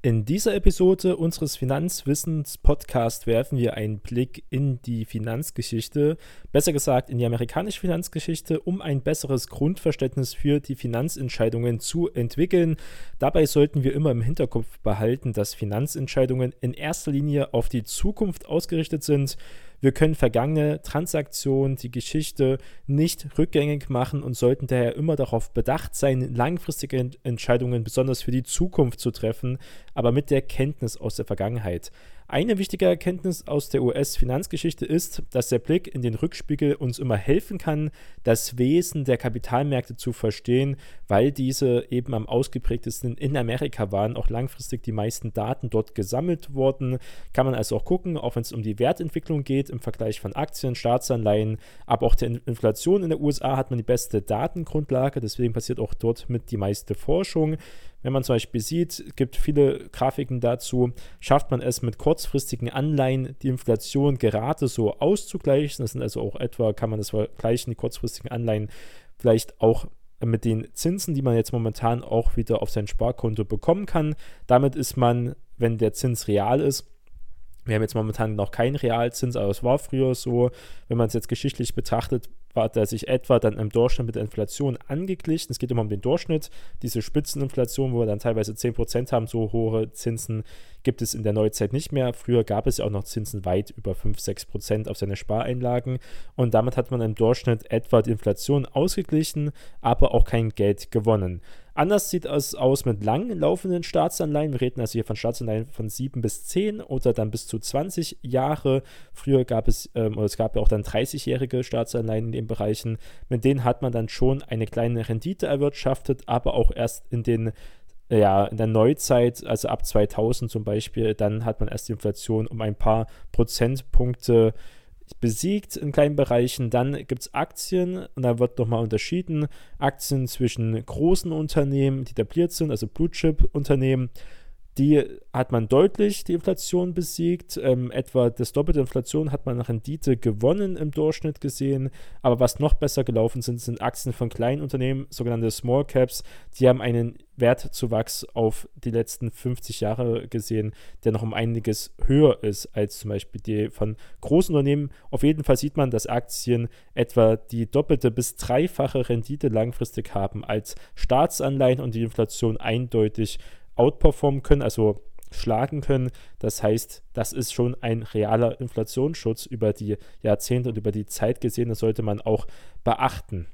In dieser Episode unseres Finanzwissens-Podcasts werfen wir einen Blick in die Finanzgeschichte, besser gesagt in die amerikanische Finanzgeschichte, um ein besseres Grundverständnis für die Finanzentscheidungen zu entwickeln. Dabei sollten wir immer im Hinterkopf behalten, dass Finanzentscheidungen in erster Linie auf die Zukunft ausgerichtet sind wir können vergangene Transaktionen, die Geschichte nicht rückgängig machen und sollten daher immer darauf bedacht sein, langfristige Entscheidungen besonders für die Zukunft zu treffen, aber mit der Kenntnis aus der Vergangenheit. Eine wichtige Erkenntnis aus der US-Finanzgeschichte ist, dass der Blick in den Rückspiegel uns immer helfen kann, das Wesen der Kapitalmärkte zu verstehen, weil diese eben am ausgeprägtesten in Amerika waren, auch langfristig die meisten Daten dort gesammelt wurden. Kann man also auch gucken, auch wenn es um die Wertentwicklung geht im Vergleich von Aktien, Staatsanleihen, aber auch der Inflation in der USA hat man die beste Datengrundlage, deswegen passiert auch dort mit die meiste Forschung. Wenn man zum Beispiel sieht, gibt viele Grafiken dazu, schafft man es mit kurzfristigen Anleihen die Inflation gerade so auszugleichen. Das sind also auch etwa, kann man das vergleichen, die kurzfristigen Anleihen vielleicht auch mit den Zinsen, die man jetzt momentan auch wieder auf sein Sparkonto bekommen kann. Damit ist man, wenn der Zins real ist, wir haben jetzt momentan noch keinen Realzins, aber es war früher so, wenn man es jetzt geschichtlich betrachtet, hat er sich etwa dann im Durchschnitt mit der Inflation angeglichen. Es geht immer um den Durchschnitt. Diese Spitzeninflation, wo wir dann teilweise 10% haben, so hohe Zinsen gibt es in der Neuzeit nicht mehr. Früher gab es ja auch noch Zinsen weit über 5, 6% auf seine Spareinlagen. Und damit hat man im Durchschnitt etwa die Inflation ausgeglichen, aber auch kein Geld gewonnen. Anders sieht es aus mit lang laufenden Staatsanleihen. Wir reden also hier von Staatsanleihen von 7 bis 10 oder dann bis zu 20 Jahre. Früher gab es, ähm, oder es gab ja auch dann 30-jährige Staatsanleihen in den Bereichen. Mit denen hat man dann schon eine kleine Rendite erwirtschaftet, aber auch erst in den ja, in der Neuzeit, also ab 2000 zum Beispiel, dann hat man erst die Inflation um ein paar Prozentpunkte besiegt in kleinen Bereichen. Dann gibt es Aktien und da wird nochmal unterschieden. Aktien zwischen großen Unternehmen, die etabliert sind, also Blue Chip Unternehmen die hat man deutlich die Inflation besiegt. Ähm, etwa das doppelte Inflation hat man Rendite gewonnen im Durchschnitt gesehen. Aber was noch besser gelaufen sind, sind Aktien von kleinen Unternehmen, sogenannte Small Caps. Die haben einen Wertzuwachs auf die letzten 50 Jahre gesehen, der noch um einiges höher ist als zum Beispiel die von großen Unternehmen. Auf jeden Fall sieht man, dass Aktien etwa die doppelte bis dreifache Rendite langfristig haben als Staatsanleihen und die Inflation eindeutig outperformen können, also schlagen können. Das heißt, das ist schon ein realer Inflationsschutz über die Jahrzehnte und über die Zeit gesehen. Das sollte man auch beachten.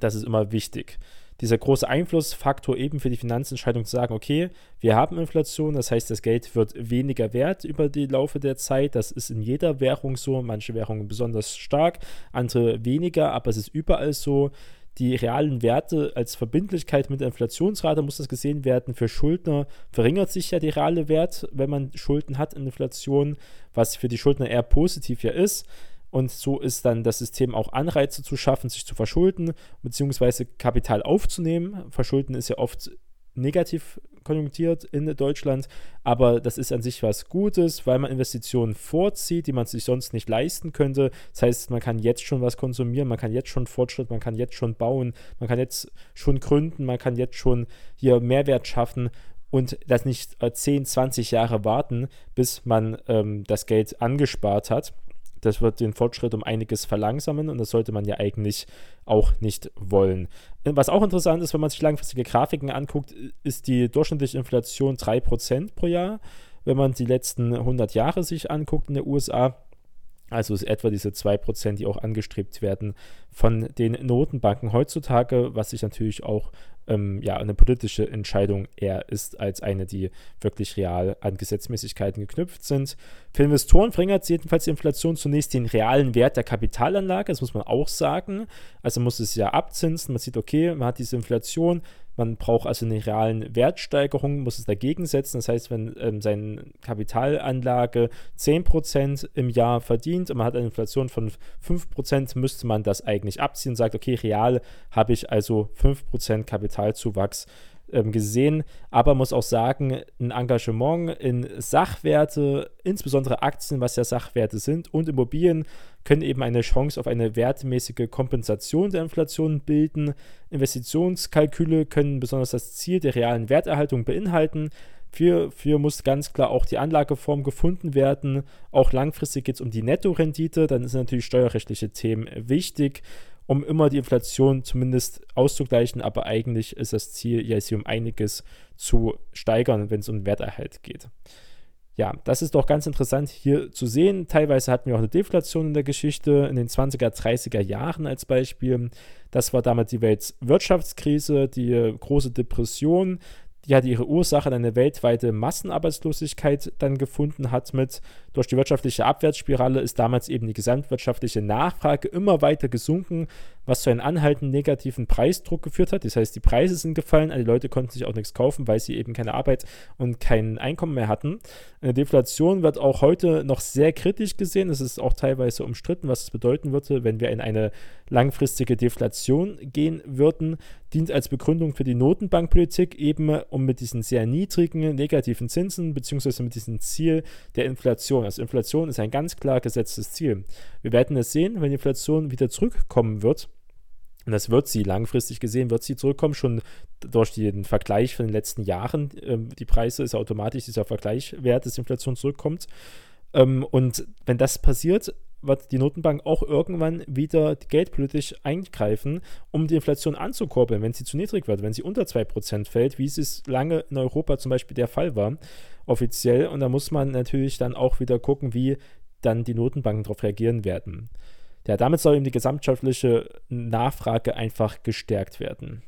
Das ist immer wichtig. Dieser große Einflussfaktor eben für die Finanzentscheidung zu sagen, okay, wir haben Inflation, das heißt, das Geld wird weniger wert über die Laufe der Zeit. Das ist in jeder Währung so, manche Währungen besonders stark, andere weniger, aber es ist überall so die realen Werte als Verbindlichkeit mit der Inflationsrate muss das gesehen werden. Für Schuldner verringert sich ja die reale Wert, wenn man Schulden hat in Inflation, was für die Schuldner eher positiv ja ist. Und so ist dann das System auch Anreize zu schaffen, sich zu verschulden, beziehungsweise Kapital aufzunehmen. Verschulden ist ja oft negativ konjunktiert in Deutschland, aber das ist an sich was Gutes, weil man Investitionen vorzieht, die man sich sonst nicht leisten könnte. Das heißt, man kann jetzt schon was konsumieren, man kann jetzt schon Fortschritt, man kann jetzt schon bauen, man kann jetzt schon gründen, man kann jetzt schon hier Mehrwert schaffen und das nicht 10, äh, 20 Jahre warten, bis man ähm, das Geld angespart hat. Das wird den Fortschritt um einiges verlangsamen und das sollte man ja eigentlich auch nicht wollen. Was auch interessant ist, wenn man sich langfristige Grafiken anguckt, ist die durchschnittliche Inflation 3% pro Jahr. Wenn man die letzten 100 Jahre sich anguckt in den USA, also ist etwa diese 2%, die auch angestrebt werden von den Notenbanken heutzutage, was sich natürlich auch ähm, ja, eine politische Entscheidung eher ist, als eine, die wirklich real an Gesetzmäßigkeiten geknüpft sind. Für Investoren verringert jedenfalls die Inflation zunächst den realen Wert der Kapitalanlage, das muss man auch sagen. Also muss es ja abzinsen, man sieht, okay, man hat diese Inflation, man braucht also eine realen Wertsteigerung, muss es dagegen setzen. Das heißt, wenn ähm, seine Kapitalanlage 10% im Jahr verdient und man hat eine Inflation von 5%, müsste man das eigentlich abziehen und sagt, okay, real habe ich also 5% Kapitalzuwachs ähm, gesehen, aber muss auch sagen, ein Engagement in Sachwerte, insbesondere Aktien, was ja Sachwerte sind, und Immobilien können eben eine Chance auf eine wertmäßige Kompensation der Inflation bilden. Investitionskalküle können besonders das Ziel der realen Werterhaltung beinhalten. Hierfür muss ganz klar auch die Anlageform gefunden werden. Auch langfristig geht es um die Nettorendite. Dann sind natürlich steuerrechtliche Themen wichtig, um immer die Inflation zumindest auszugleichen. Aber eigentlich ist das Ziel ja, sie um einiges zu steigern, wenn es um Werterhalt geht ja, das ist doch ganz interessant hier zu sehen. Teilweise hatten wir auch eine Deflation in der Geschichte, in den 20er, 30er Jahren als Beispiel. Das war damals die Weltwirtschaftskrise, die große Depression die hat ihre Ursache in eine weltweite Massenarbeitslosigkeit dann gefunden hat mit, durch die wirtschaftliche Abwärtsspirale ist damals eben die gesamtwirtschaftliche Nachfrage immer weiter gesunken, was zu einem anhaltenden negativen Preisdruck geführt hat. Das heißt, die Preise sind gefallen, alle Leute konnten sich auch nichts kaufen, weil sie eben keine Arbeit und kein Einkommen mehr hatten. Eine Deflation wird auch heute noch sehr kritisch gesehen. Es ist auch teilweise umstritten, was es bedeuten würde, wenn wir in eine langfristige Deflation gehen würden. Dient als Begründung für die Notenbankpolitik eben, um mit diesen sehr niedrigen negativen Zinsen beziehungsweise mit diesem Ziel der Inflation. Also Inflation ist ein ganz klar gesetztes Ziel. Wir werden es sehen, wenn die Inflation wieder zurückkommen wird. Und das wird sie langfristig gesehen, wird sie zurückkommen, schon durch den Vergleich von den letzten Jahren. Ähm, die Preise ist automatisch dieser Vergleichwert des Inflation zurückkommt. Ähm, und wenn das passiert, wird die Notenbank auch irgendwann wieder geldpolitisch eingreifen, um die Inflation anzukurbeln, wenn sie zu niedrig wird, wenn sie unter 2% fällt, wie es lange in Europa zum Beispiel der Fall war, offiziell. Und da muss man natürlich dann auch wieder gucken, wie dann die Notenbanken darauf reagieren werden. Ja, damit soll eben die gesamtwirtschaftliche Nachfrage einfach gestärkt werden.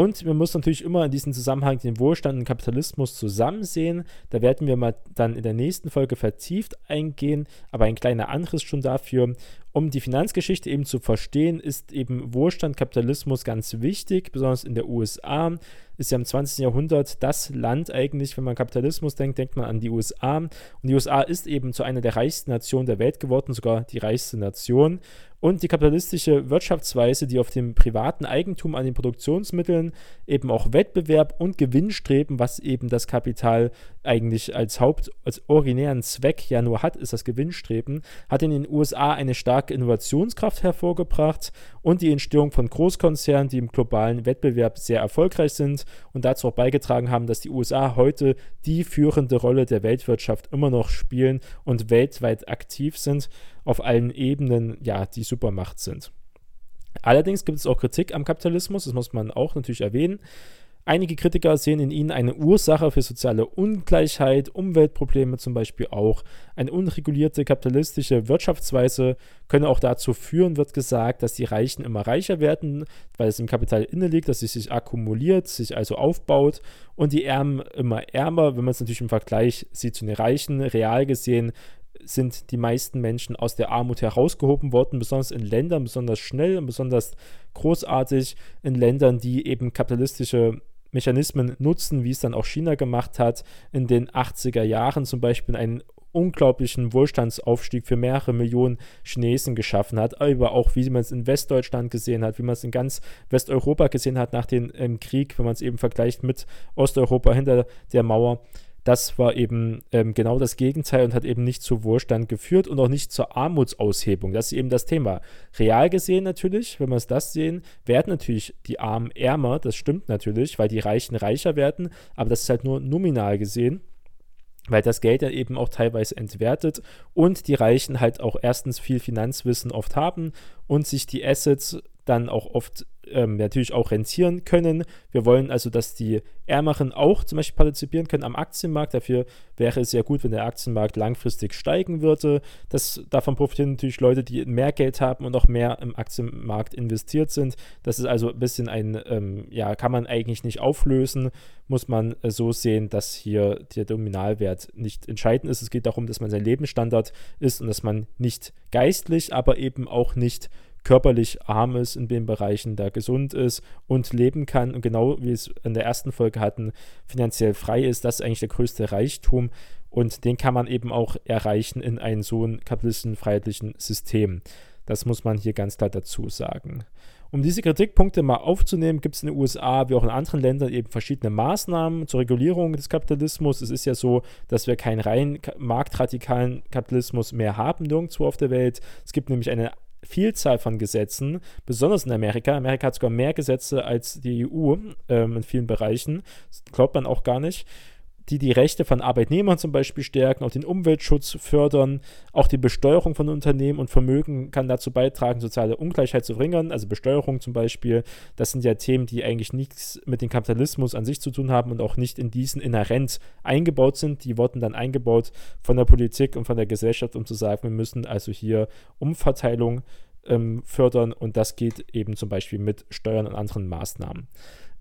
Und wir müssen natürlich immer in diesem Zusammenhang den Wohlstand und Kapitalismus zusammen sehen. Da werden wir mal dann in der nächsten Folge vertieft eingehen, aber ein kleiner Anriss schon dafür. Um die Finanzgeschichte eben zu verstehen, ist eben Wohlstand, Kapitalismus ganz wichtig, besonders in der USA ist ja im 20. Jahrhundert das Land eigentlich, wenn man Kapitalismus denkt, denkt man an die USA. Und die USA ist eben zu einer der reichsten Nationen der Welt geworden, sogar die reichste Nation. Und die kapitalistische Wirtschaftsweise, die auf dem privaten Eigentum an den Produktionsmitteln eben auch Wettbewerb und Gewinnstreben, was eben das Kapital eigentlich als Haupt, als originären Zweck ja nur hat, ist das Gewinnstreben, hat in den USA eine starke Innovationskraft hervorgebracht und die Entstehung von Großkonzernen, die im globalen Wettbewerb sehr erfolgreich sind und dazu auch beigetragen haben, dass die USA heute die führende Rolle der Weltwirtschaft immer noch spielen und weltweit aktiv sind, auf allen Ebenen, ja, die Supermacht sind. Allerdings gibt es auch Kritik am Kapitalismus, das muss man auch natürlich erwähnen. Einige Kritiker sehen in ihnen eine Ursache für soziale Ungleichheit, Umweltprobleme zum Beispiel auch. Eine unregulierte kapitalistische Wirtschaftsweise könne auch dazu führen, wird gesagt, dass die Reichen immer reicher werden, weil es im Kapital inne liegt, dass es sich akkumuliert, sich also aufbaut und die Ärmen immer ärmer. Wenn man es natürlich im Vergleich sieht zu den Reichen, real gesehen sind die meisten Menschen aus der Armut herausgehoben worden, besonders in Ländern besonders schnell und besonders großartig, in Ländern, die eben kapitalistische Mechanismen nutzen, wie es dann auch China gemacht hat, in den 80er Jahren zum Beispiel einen unglaublichen Wohlstandsaufstieg für mehrere Millionen Chinesen geschaffen hat, aber auch wie man es in Westdeutschland gesehen hat, wie man es in ganz Westeuropa gesehen hat nach dem ähm, Krieg, wenn man es eben vergleicht mit Osteuropa hinter der Mauer. Das war eben ähm, genau das Gegenteil und hat eben nicht zu Wohlstand geführt und auch nicht zur Armutsaushebung. Das ist eben das Thema. Real gesehen natürlich, wenn wir es das sehen, werden natürlich die Armen ärmer, das stimmt natürlich, weil die Reichen reicher werden, aber das ist halt nur nominal gesehen weil das Geld ja eben auch teilweise entwertet und die Reichen halt auch erstens viel Finanzwissen oft haben und sich die Assets dann auch oft ähm, natürlich auch rentieren können. Wir wollen also, dass die Ärmeren auch zum Beispiel partizipieren können am Aktienmarkt. Dafür wäre es sehr gut, wenn der Aktienmarkt langfristig steigen würde. Das, davon profitieren natürlich Leute, die mehr Geld haben und auch mehr im Aktienmarkt investiert sind. Das ist also ein bisschen ein, ähm, ja, kann man eigentlich nicht auflösen. Muss man äh, so sehen, dass hier der Nominalwert nicht entscheidend ist. Es geht darum, dass man sein Lebensstandard ist und dass man nicht geistlich, aber eben auch nicht körperlich arm ist in den Bereichen, da gesund ist und leben kann und genau wie es in der ersten Folge hatten, finanziell frei ist. Das ist eigentlich der größte Reichtum und den kann man eben auch erreichen in einem so kapitalistischen, freiheitlichen System. Das muss man hier ganz klar dazu sagen. Um diese Kritikpunkte mal aufzunehmen, gibt es in den USA wie auch in anderen Ländern eben verschiedene Maßnahmen zur Regulierung des Kapitalismus. Es ist ja so, dass wir keinen rein marktradikalen Kapitalismus mehr haben, nirgendwo auf der Welt. Es gibt nämlich eine Vielzahl von Gesetzen, besonders in Amerika. Amerika hat sogar mehr Gesetze als die EU ähm, in vielen Bereichen. Das glaubt man auch gar nicht die die Rechte von Arbeitnehmern zum Beispiel stärken, auch den Umweltschutz fördern, auch die Besteuerung von Unternehmen und Vermögen kann dazu beitragen, soziale Ungleichheit zu verringern. Also Besteuerung zum Beispiel, das sind ja Themen, die eigentlich nichts mit dem Kapitalismus an sich zu tun haben und auch nicht in diesen inhärent eingebaut sind. Die wurden dann eingebaut von der Politik und von der Gesellschaft, um zu sagen, wir müssen also hier Umverteilung ähm, fördern und das geht eben zum Beispiel mit Steuern und anderen Maßnahmen.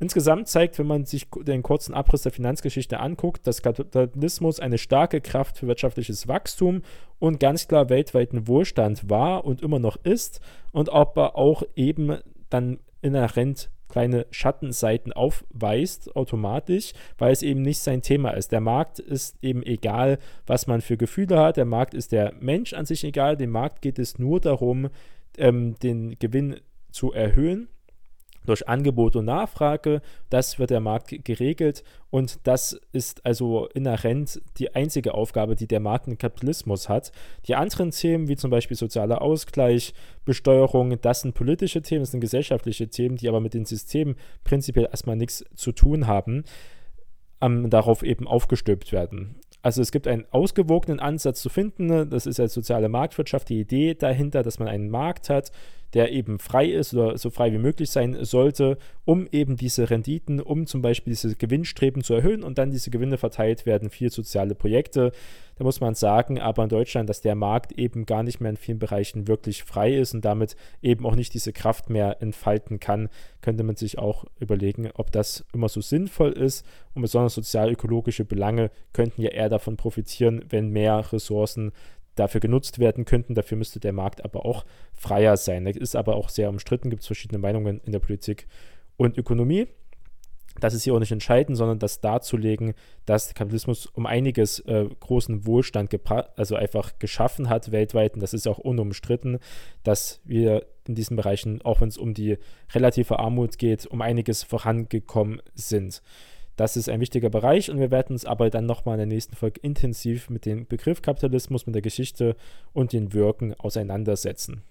Insgesamt zeigt, wenn man sich den kurzen Abriss der Finanzgeschichte anguckt, dass Kapitalismus eine starke Kraft für wirtschaftliches Wachstum und ganz klar weltweiten Wohlstand war und immer noch ist und aber auch eben dann inhärent kleine Schattenseiten aufweist automatisch, weil es eben nicht sein Thema ist. Der Markt ist eben egal, was man für Gefühle hat. Der Markt ist der Mensch an sich egal. Dem Markt geht es nur darum, ähm, den Gewinn zu erhöhen durch Angebot und Nachfrage. Das wird der Markt geregelt und das ist also inhärent die einzige Aufgabe, die der Markt im Kapitalismus hat. Die anderen Themen, wie zum Beispiel sozialer Ausgleich, Besteuerung, das sind politische Themen, das sind gesellschaftliche Themen, die aber mit den Systemen prinzipiell erstmal nichts zu tun haben, ähm, darauf eben aufgestülpt werden. Also es gibt einen ausgewogenen Ansatz zu finden. Das ist als soziale Marktwirtschaft die Idee dahinter, dass man einen Markt hat, der eben frei ist oder so frei wie möglich sein sollte, um eben diese Renditen, um zum Beispiel diese Gewinnstreben zu erhöhen und dann diese Gewinne verteilt werden für soziale Projekte. Da muss man sagen, aber in Deutschland, dass der Markt eben gar nicht mehr in vielen Bereichen wirklich frei ist und damit eben auch nicht diese Kraft mehr entfalten kann, könnte man sich auch überlegen, ob das immer so sinnvoll ist. Und besonders sozial-ökologische Belange könnten ja eher davon profitieren, wenn mehr Ressourcen dafür genutzt werden könnten. Dafür müsste der Markt aber auch freier sein. Das ist aber auch sehr umstritten, gibt es verschiedene Meinungen in der Politik und Ökonomie. Das ist hier auch nicht entscheidend, sondern das darzulegen, dass der Kapitalismus um einiges äh, großen Wohlstand also einfach geschaffen hat weltweit. Und das ist auch unumstritten, dass wir in diesen Bereichen, auch wenn es um die relative Armut geht, um einiges vorangekommen sind. Das ist ein wichtiger Bereich und wir werden uns aber dann nochmal in der nächsten Folge intensiv mit dem Begriff Kapitalismus, mit der Geschichte und den Wirken auseinandersetzen.